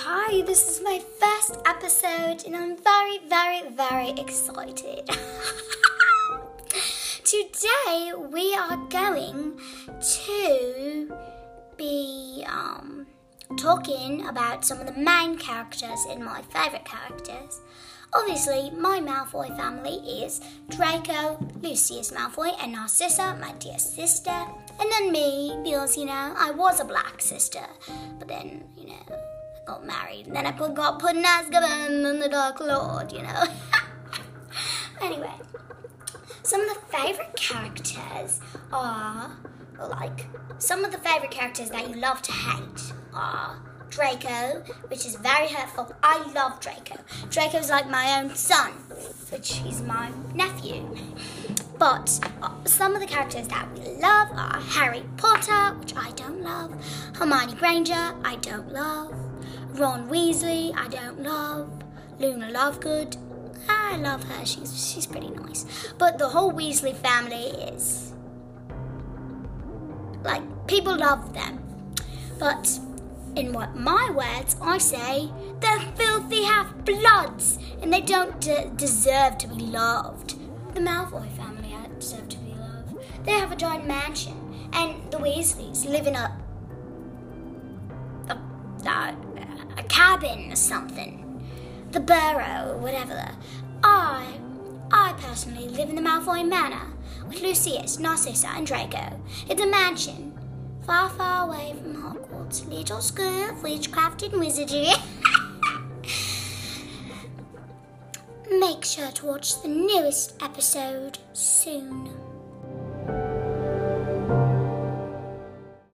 Hi, this is my first episode, and I'm very, very, very excited. Today, we are going to be um, talking about some of the main characters in my favourite characters. Obviously, my Malfoy family is Draco, Lucius Malfoy, and Narcissa, my dear sister, and then me, because, you know, I was a black sister, but then, you know, got married, and then I put, got put in Azkaban and the Dark Lord, you know. anyway, some of the favourite characters are, like, some of the favourite characters that you love to hate are Draco, which is very hurtful. I love Draco. Draco's like my own son, which he's my nephew. But uh, some of the characters that we love are Harry Potter, which I don't love, Hermione Granger, I don't love, Ron Weasley, I don't love, Luna Lovegood, I love her. She's she's pretty nice. But the whole Weasley family is like people love them. But in what my words, I say they're filthy half bloods and they don't de- deserve to be loved. The Malfoy family deserve to be loved. They have a giant mansion, and the Weasleys live in a cabin or something. The Burrow, or whatever. I, I personally live in the Malfoy Manor with Lucius, Narcissa, and Draco. It's a mansion far, far away from Hogwarts, little school of witchcraft and wizardry. Make sure to watch the newest episode soon.